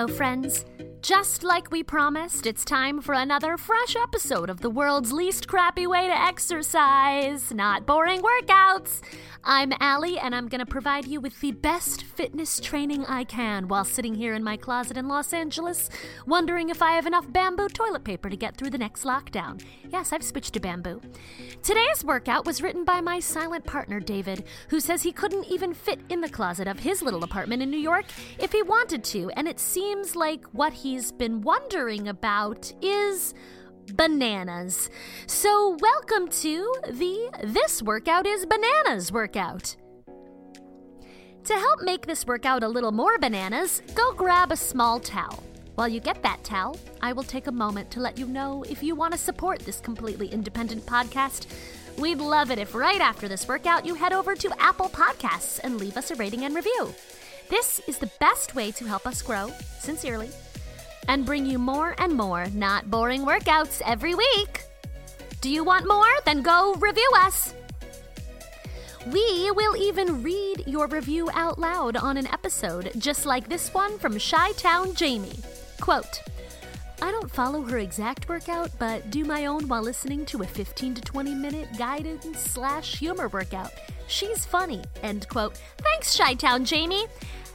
Hello, friends. Just like we promised, it's time for another fresh episode of the world's least crappy way to exercise, not boring workouts. I'm Allie, and I'm going to provide you with the best fitness training I can while sitting here in my closet in Los Angeles, wondering if I have enough bamboo toilet paper to get through the next lockdown. Yes, I've switched to bamboo. Today's workout was written by my silent partner, David, who says he couldn't even fit in the closet of his little apartment in New York if he wanted to, and it seems like what he's been wondering about is bananas. So, welcome to the This Workout is Bananas workout. To help make this workout a little more bananas, go grab a small towel. While you get that towel, I will take a moment to let you know if you want to support this completely independent podcast. We'd love it if right after this workout you head over to Apple Podcasts and leave us a rating and review. This is the best way to help us grow, sincerely, and bring you more and more not boring workouts every week. Do you want more? Then go review us. We will even read your review out loud on an episode, just like this one from Chi Town Jamie. Quote, I don't follow her exact workout, but do my own while listening to a 15 to 20 minute guided slash humor workout. She's funny. End quote. Thanks, Chi Town Jamie.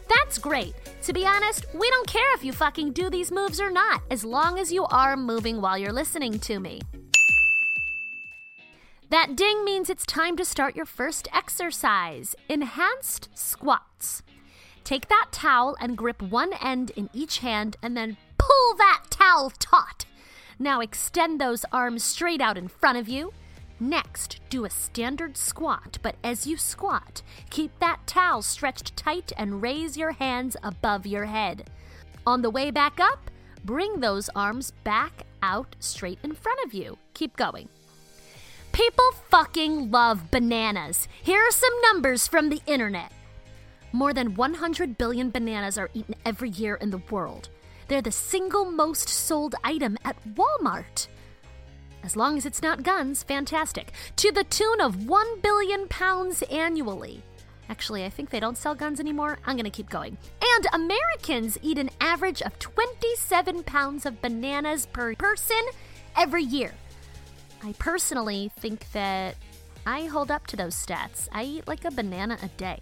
That's great. To be honest, we don't care if you fucking do these moves or not, as long as you are moving while you're listening to me. That ding means it's time to start your first exercise enhanced squats. Take that towel and grip one end in each hand and then pull that towel taut. Now extend those arms straight out in front of you. Next, do a standard squat, but as you squat, keep that towel stretched tight and raise your hands above your head. On the way back up, bring those arms back out straight in front of you. Keep going. People fucking love bananas. Here are some numbers from the internet. More than 100 billion bananas are eaten every year in the world. They're the single most sold item at Walmart. As long as it's not guns, fantastic. To the tune of 1 billion pounds annually. Actually, I think they don't sell guns anymore. I'm going to keep going. And Americans eat an average of 27 pounds of bananas per person every year. I personally think that I hold up to those stats. I eat like a banana a day.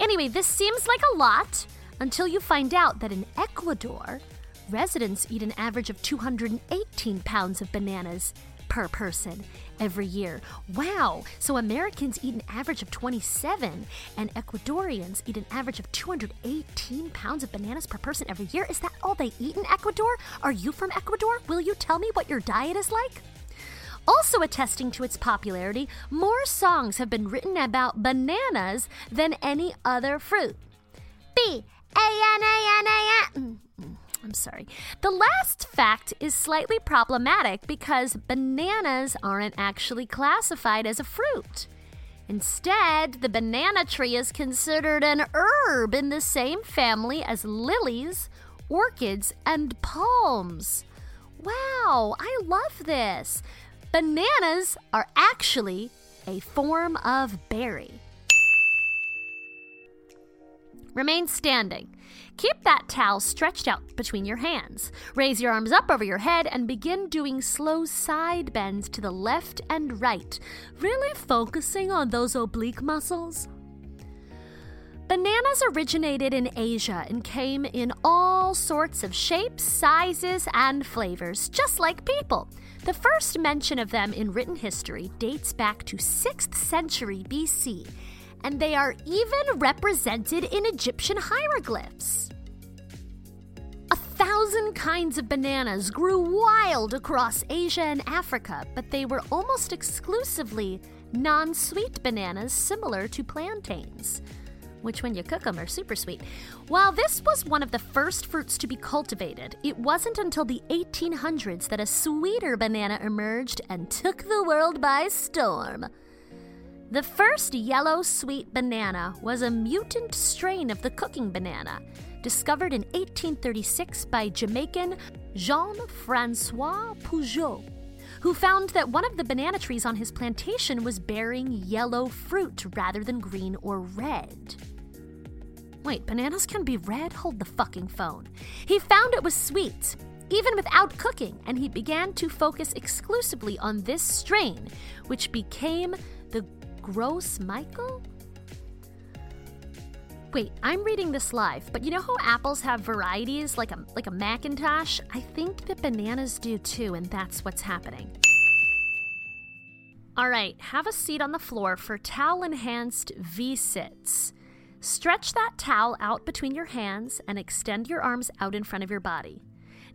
Anyway, this seems like a lot until you find out that in Ecuador, residents eat an average of 218 pounds of bananas per person every year. Wow! So Americans eat an average of 27, and Ecuadorians eat an average of 218 pounds of bananas per person every year. Is that all they eat in Ecuador? Are you from Ecuador? Will you tell me what your diet is like? Also attesting to its popularity, more songs have been written about bananas than any other fruit. B A N A N A N. Mm, mm. I'm sorry. The last fact is slightly problematic because bananas aren't actually classified as a fruit. Instead, the banana tree is considered an herb in the same family as lilies, orchids, and palms. Wow, I love this. Bananas are actually a form of berry. Remain standing. Keep that towel stretched out between your hands. Raise your arms up over your head and begin doing slow side bends to the left and right, really focusing on those oblique muscles. Bananas originated in Asia and came in all sorts of shapes, sizes, and flavors, just like people. The first mention of them in written history dates back to 6th century BC, and they are even represented in Egyptian hieroglyphs. A thousand kinds of bananas grew wild across Asia and Africa, but they were almost exclusively non sweet bananas similar to plantains which when you cook them are super sweet. While this was one of the first fruits to be cultivated, it wasn't until the 1800s that a sweeter banana emerged and took the world by storm. The first yellow sweet banana was a mutant strain of the cooking banana, discovered in 1836 by Jamaican Jean Francois Poujot, who found that one of the banana trees on his plantation was bearing yellow fruit rather than green or red. Wait, bananas can be red? Hold the fucking phone. He found it was sweet, even without cooking, and he began to focus exclusively on this strain, which became the Gross Michael? Wait, I'm reading this live, but you know how apples have varieties like a like a Macintosh? I think that bananas do too, and that's what's happening. All right, have a seat on the floor for towel enhanced V sits. Stretch that towel out between your hands and extend your arms out in front of your body.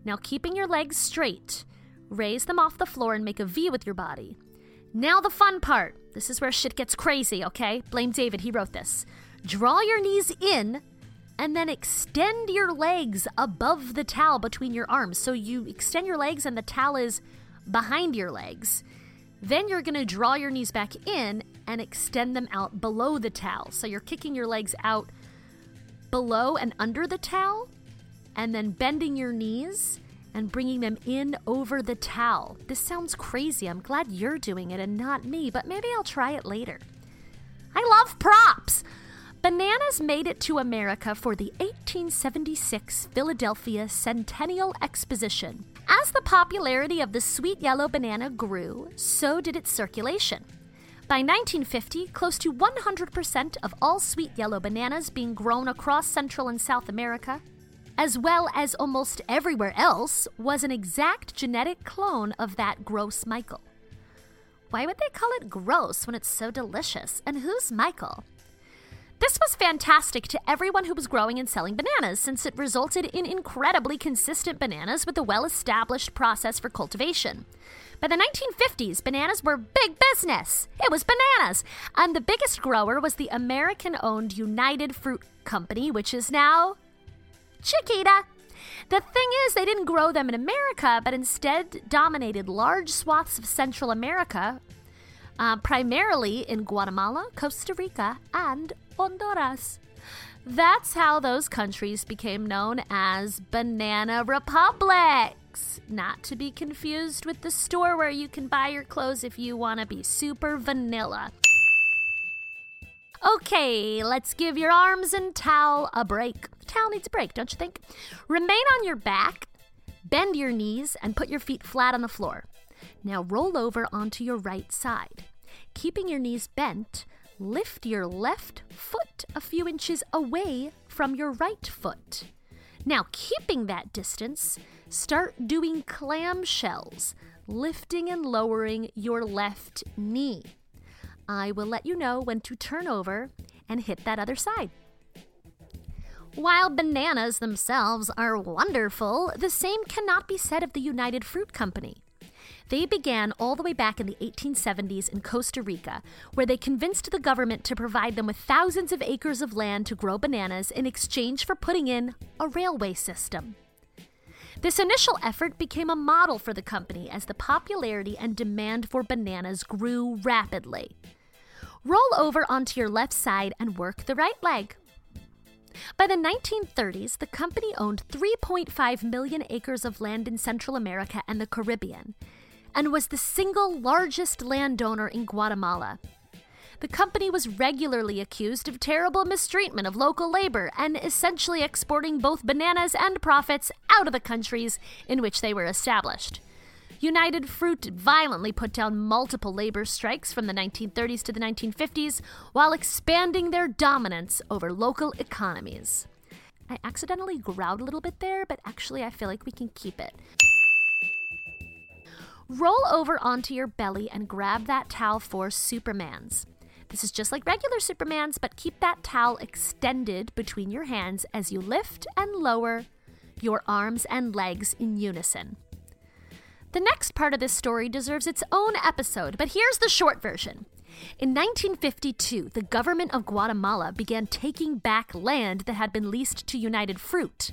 Now, keeping your legs straight, raise them off the floor and make a V with your body. Now, the fun part. This is where shit gets crazy, okay? Blame David, he wrote this. Draw your knees in and then extend your legs above the towel between your arms. So you extend your legs and the towel is behind your legs. Then you're going to draw your knees back in and extend them out below the towel. So you're kicking your legs out below and under the towel, and then bending your knees and bringing them in over the towel. This sounds crazy. I'm glad you're doing it and not me, but maybe I'll try it later. I love props! Bananas made it to America for the 1876 Philadelphia Centennial Exposition. As the popularity of the sweet yellow banana grew, so did its circulation. By 1950, close to 100% of all sweet yellow bananas being grown across Central and South America, as well as almost everywhere else, was an exact genetic clone of that gross Michael. Why would they call it gross when it's so delicious? And who's Michael? This was fantastic to everyone who was growing and selling bananas, since it resulted in incredibly consistent bananas with a well established process for cultivation. By the 1950s, bananas were big business. It was bananas. And the biggest grower was the American owned United Fruit Company, which is now Chiquita. The thing is, they didn't grow them in America, but instead dominated large swaths of Central America, uh, primarily in Guatemala, Costa Rica, and Honduras. That's how those countries became known as banana republics. Not to be confused with the store where you can buy your clothes if you want to be super vanilla. Okay, let's give your arms and towel a break. The towel needs a break, don't you think? Remain on your back, bend your knees, and put your feet flat on the floor. Now roll over onto your right side. Keeping your knees bent, lift your left foot a few inches away from your right foot. Now, keeping that distance, start doing clamshells, lifting and lowering your left knee. I will let you know when to turn over and hit that other side. While bananas themselves are wonderful, the same cannot be said of the United Fruit Company. They began all the way back in the 1870s in Costa Rica, where they convinced the government to provide them with thousands of acres of land to grow bananas in exchange for putting in a railway system. This initial effort became a model for the company as the popularity and demand for bananas grew rapidly. Roll over onto your left side and work the right leg. By the 1930s, the company owned 3.5 million acres of land in Central America and the Caribbean, and was the single largest landowner in Guatemala. The company was regularly accused of terrible mistreatment of local labor and essentially exporting both bananas and profits out of the countries in which they were established. United Fruit violently put down multiple labor strikes from the 1930s to the 1950s while expanding their dominance over local economies. I accidentally growled a little bit there, but actually I feel like we can keep it. Roll over onto your belly and grab that towel for Superman's. This is just like regular Superman's, but keep that towel extended between your hands as you lift and lower your arms and legs in unison. The next part of this story deserves its own episode, but here's the short version. In 1952, the government of Guatemala began taking back land that had been leased to United Fruit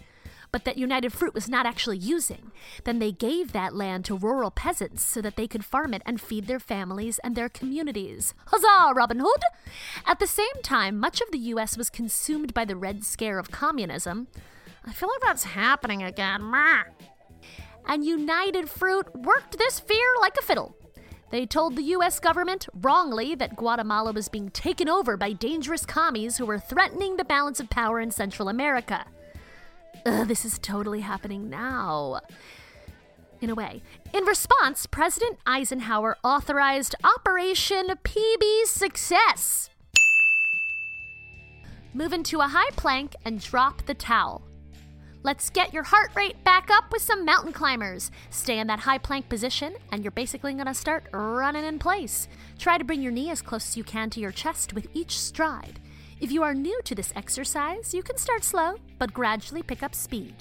but that United Fruit was not actually using. Then they gave that land to rural peasants so that they could farm it and feed their families and their communities. Huzzah, Robin Hood! At the same time, much of the U.S. was consumed by the Red Scare of communism. I feel like that's happening again. And United Fruit worked this fear like a fiddle. They told the US government, wrongly, that Guatemala was being taken over by dangerous commies who were threatening the balance of power in Central America. Ugh, this is totally happening now. In a way. In response, President Eisenhower authorized Operation PB Success. Move into a high plank and drop the towel. Let's get your heart rate back up with some mountain climbers. Stay in that high plank position, and you're basically gonna start running in place. Try to bring your knee as close as you can to your chest with each stride. If you are new to this exercise, you can start slow, but gradually pick up speed.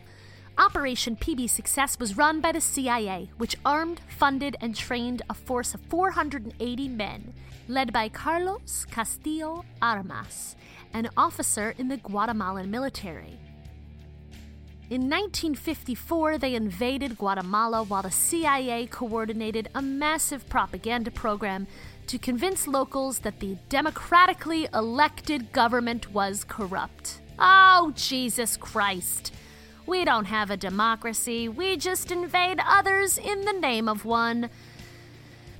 Operation PB Success was run by the CIA, which armed, funded, and trained a force of 480 men, led by Carlos Castillo Armas, an officer in the Guatemalan military. In 1954, they invaded Guatemala while the CIA coordinated a massive propaganda program to convince locals that the democratically elected government was corrupt. Oh, Jesus Christ! We don't have a democracy, we just invade others in the name of one.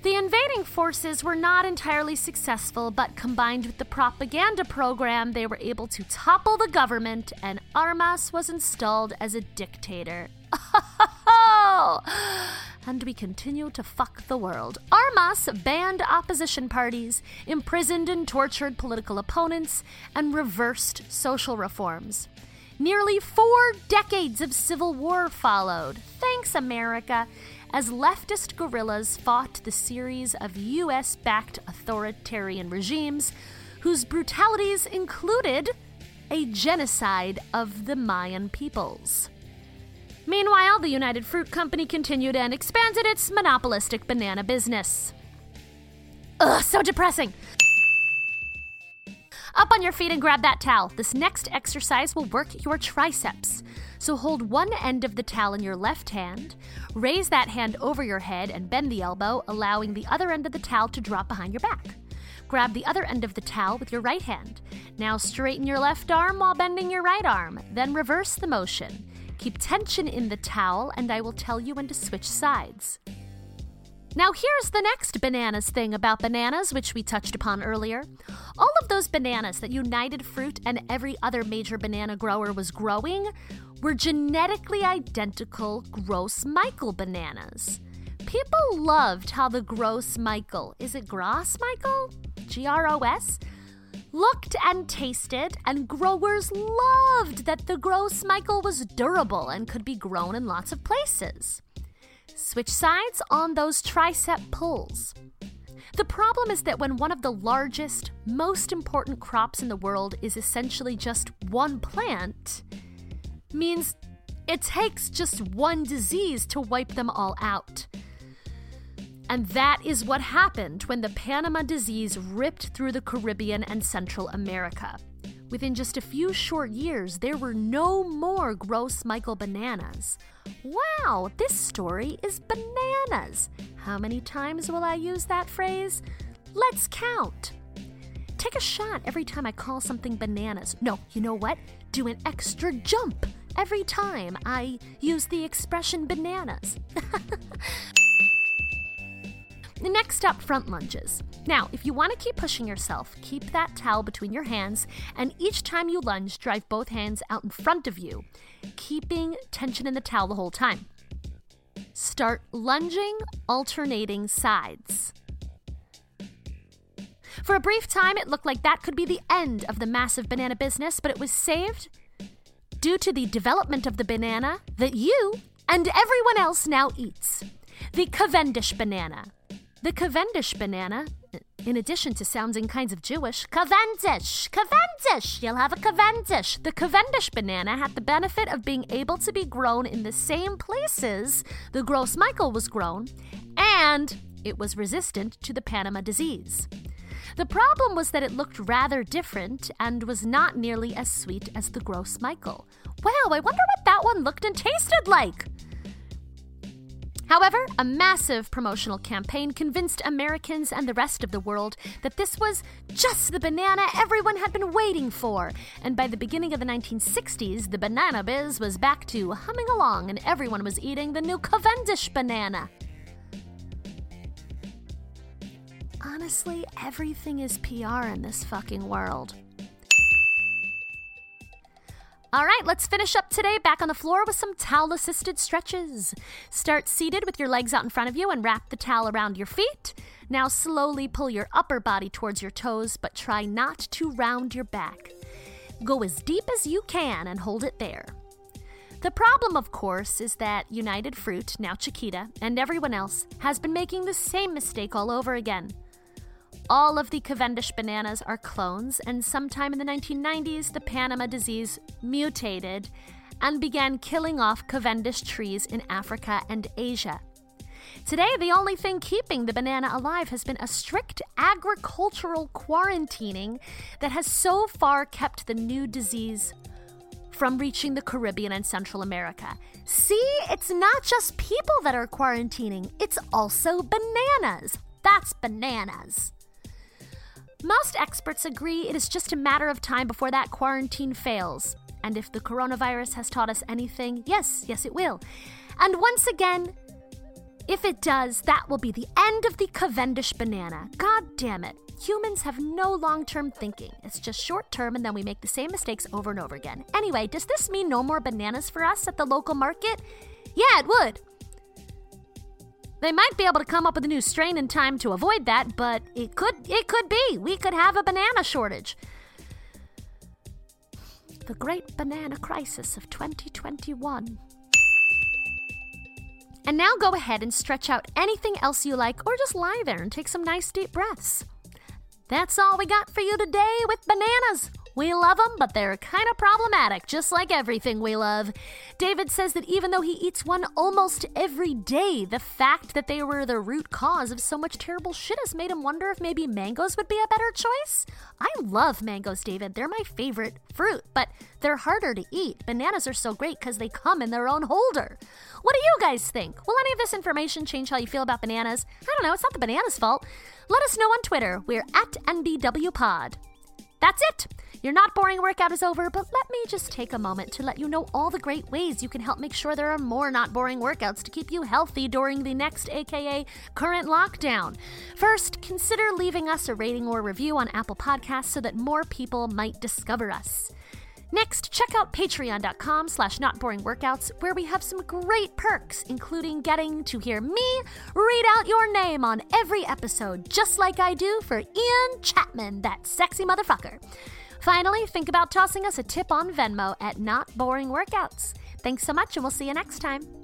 The invading forces were not entirely successful, but combined with the propaganda program, they were able to topple the government, and Armas was installed as a dictator. Oh! And we continue to fuck the world. Armas banned opposition parties, imprisoned and tortured political opponents, and reversed social reforms. Nearly four decades of civil war followed. Thanks, America as leftist guerrillas fought the series of US backed authoritarian regimes whose brutalities included a genocide of the Mayan peoples. Meanwhile, the United Fruit Company continued and expanded its monopolistic banana business. Ugh, so depressing. Up on your feet and grab that towel. This next exercise will work your triceps. So hold one end of the towel in your left hand, raise that hand over your head and bend the elbow, allowing the other end of the towel to drop behind your back. Grab the other end of the towel with your right hand. Now straighten your left arm while bending your right arm, then reverse the motion. Keep tension in the towel, and I will tell you when to switch sides. Now, here's the next bananas thing about bananas, which we touched upon earlier. All of those bananas that United Fruit and every other major banana grower was growing were genetically identical Gross Michael bananas. People loved how the Gross Michael, is it Gross Michael? G R O S? Looked and tasted, and growers loved that the Gross Michael was durable and could be grown in lots of places. Switch sides on those tricep pulls. The problem is that when one of the largest, most important crops in the world is essentially just one plant, means it takes just one disease to wipe them all out. And that is what happened when the Panama disease ripped through the Caribbean and Central America. Within just a few short years, there were no more gross Michael bananas. Wow, this story is bananas. How many times will I use that phrase? Let's count. Take a shot every time I call something bananas. No, you know what? Do an extra jump every time I use the expression bananas. Next up, front lunges. Now, if you want to keep pushing yourself, keep that towel between your hands, and each time you lunge, drive both hands out in front of you, keeping tension in the towel the whole time. Start lunging, alternating sides. For a brief time, it looked like that could be the end of the massive banana business, but it was saved due to the development of the banana that you and everyone else now eats the Cavendish banana. The Cavendish banana, in addition to sounding kinds of Jewish, Cavendish, Cavendish, you'll have a Cavendish. The Cavendish banana had the benefit of being able to be grown in the same places the Gross Michael was grown, and it was resistant to the Panama disease. The problem was that it looked rather different and was not nearly as sweet as the Gross Michael. Wow, I wonder what that one looked and tasted like. However, a massive promotional campaign convinced Americans and the rest of the world that this was just the banana everyone had been waiting for. And by the beginning of the 1960s, the banana biz was back to humming along and everyone was eating the new Cavendish banana. honestly, everything is PR in this fucking world. All right, let's finish up today back on the floor with some towel assisted stretches. Start seated with your legs out in front of you and wrap the towel around your feet. Now slowly pull your upper body towards your toes, but try not to round your back. Go as deep as you can and hold it there. The problem, of course, is that United Fruit, now Chiquita, and everyone else has been making the same mistake all over again. All of the Cavendish bananas are clones, and sometime in the 1990s, the Panama disease mutated and began killing off Cavendish trees in Africa and Asia. Today, the only thing keeping the banana alive has been a strict agricultural quarantining that has so far kept the new disease from reaching the Caribbean and Central America. See, it's not just people that are quarantining, it's also bananas. That's bananas. Most experts agree it is just a matter of time before that quarantine fails. And if the coronavirus has taught us anything, yes, yes, it will. And once again, if it does, that will be the end of the Cavendish banana. God damn it. Humans have no long term thinking. It's just short term, and then we make the same mistakes over and over again. Anyway, does this mean no more bananas for us at the local market? Yeah, it would. They might be able to come up with a new strain in time to avoid that, but it could it could be. We could have a banana shortage. The great banana crisis of 2021. And now go ahead and stretch out anything else you like or just lie there and take some nice deep breaths. That's all we got for you today with bananas. We love them, but they're kind of problematic, just like everything we love. David says that even though he eats one almost every day, the fact that they were the root cause of so much terrible shit has made him wonder if maybe mangoes would be a better choice. I love mangoes, David. They're my favorite fruit, but they're harder to eat. Bananas are so great because they come in their own holder. What do you guys think? Will any of this information change how you feel about bananas? I don't know, it's not the banana's fault. Let us know on Twitter. We're at NBWPod. That's it. Your not boring workout is over, but let me just take a moment to let you know all the great ways you can help make sure there are more not boring workouts to keep you healthy during the next AKA current lockdown. First, consider leaving us a rating or review on Apple Podcasts so that more people might discover us. Next, check out patreon.com slash notboringworkouts, where we have some great perks, including getting to hear me read out your name on every episode, just like I do for Ian Chapman, that sexy motherfucker. Finally, think about tossing us a tip on Venmo at Not Boring Workouts. Thanks so much, and we'll see you next time.